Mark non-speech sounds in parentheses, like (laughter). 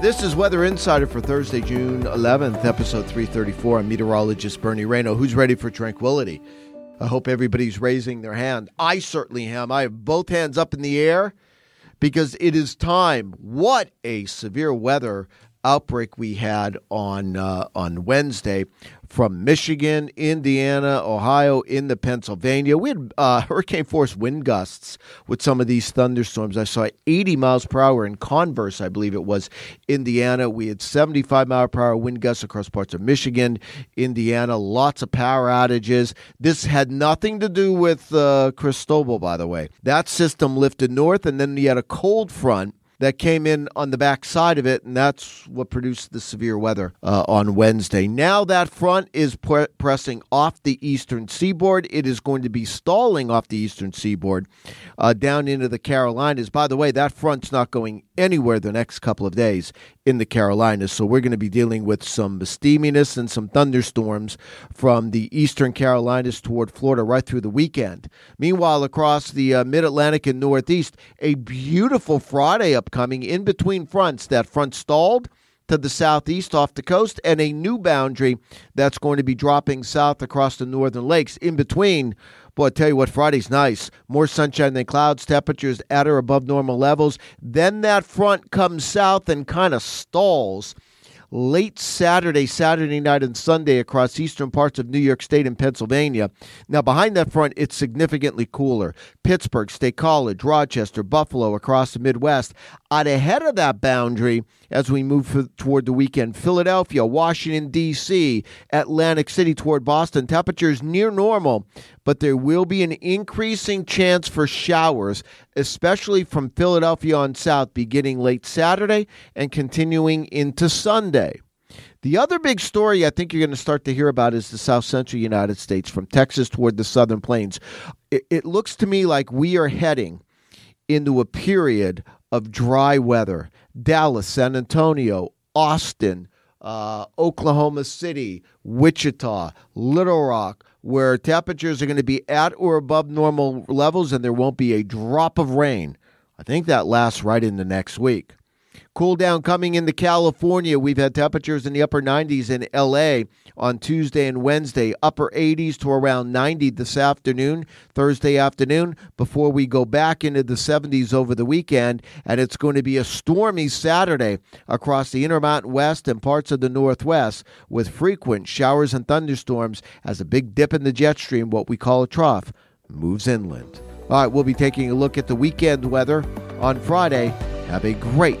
This is Weather Insider for Thursday, June 11th, episode 334. I'm meteorologist Bernie Rayno. Who's ready for tranquility? I hope everybody's raising their hand. I certainly am. I have both hands up in the air because it is time. What a severe weather outbreak we had on uh, on Wednesday from Michigan, Indiana, Ohio, into Pennsylvania. We had uh, (laughs) hurricane force wind gusts with some of these thunderstorms. I saw 80 miles per hour in Converse, I believe it was, Indiana. We had 75 mile per hour wind gusts across parts of Michigan, Indiana. Lots of power outages. This had nothing to do with uh, Cristobal, by the way. That system lifted north, and then we had a cold front that came in on the back side of it, and that's what produced the severe weather uh, on Wednesday. Now that front is pre- pressing off the eastern seaboard. It is going to be stalling off the eastern seaboard uh, down into the Carolinas. By the way, that front's not going anywhere the next couple of days in the Carolinas, so we're going to be dealing with some steaminess and some thunderstorms from the eastern Carolinas toward Florida right through the weekend. Meanwhile, across the uh, mid Atlantic and Northeast, a beautiful Friday upcoming in between fronts. That front stalled to the southeast off the coast, and a new boundary that's going to be dropping south across the northern lakes. In between, boy, I tell you what, Friday's nice. More sunshine than clouds, temperatures at or above normal levels. Then that front comes south and kind of stalls late Saturday, Saturday night, and Sunday across eastern parts of New York State and Pennsylvania. Now, behind that front, it's significantly cooler. Pittsburgh, State College, Rochester, Buffalo, across the Midwest. Out ahead of that boundary, as we move for, toward the weekend, Philadelphia, Washington, D.C., Atlantic City toward Boston, temperatures near normal, but there will be an increasing chance for showers, especially from Philadelphia on south, beginning late Saturday and continuing into Sunday. The other big story I think you're going to start to hear about is the south central United States, from Texas toward the southern plains. It, it looks to me like we are heading into a period of dry weather. Dallas, San Antonio, Austin, uh, Oklahoma City, Wichita, Little Rock, where temperatures are going to be at or above normal levels and there won't be a drop of rain. I think that lasts right into next week. Cool down coming into California. We've had temperatures in the upper 90s in LA on Tuesday and Wednesday, upper 80s to around 90 this afternoon, Thursday afternoon, before we go back into the 70s over the weekend. And it's going to be a stormy Saturday across the Intermountain West and parts of the Northwest with frequent showers and thunderstorms as a big dip in the jet stream, what we call a trough, moves inland. All right, we'll be taking a look at the weekend weather on Friday. Have a great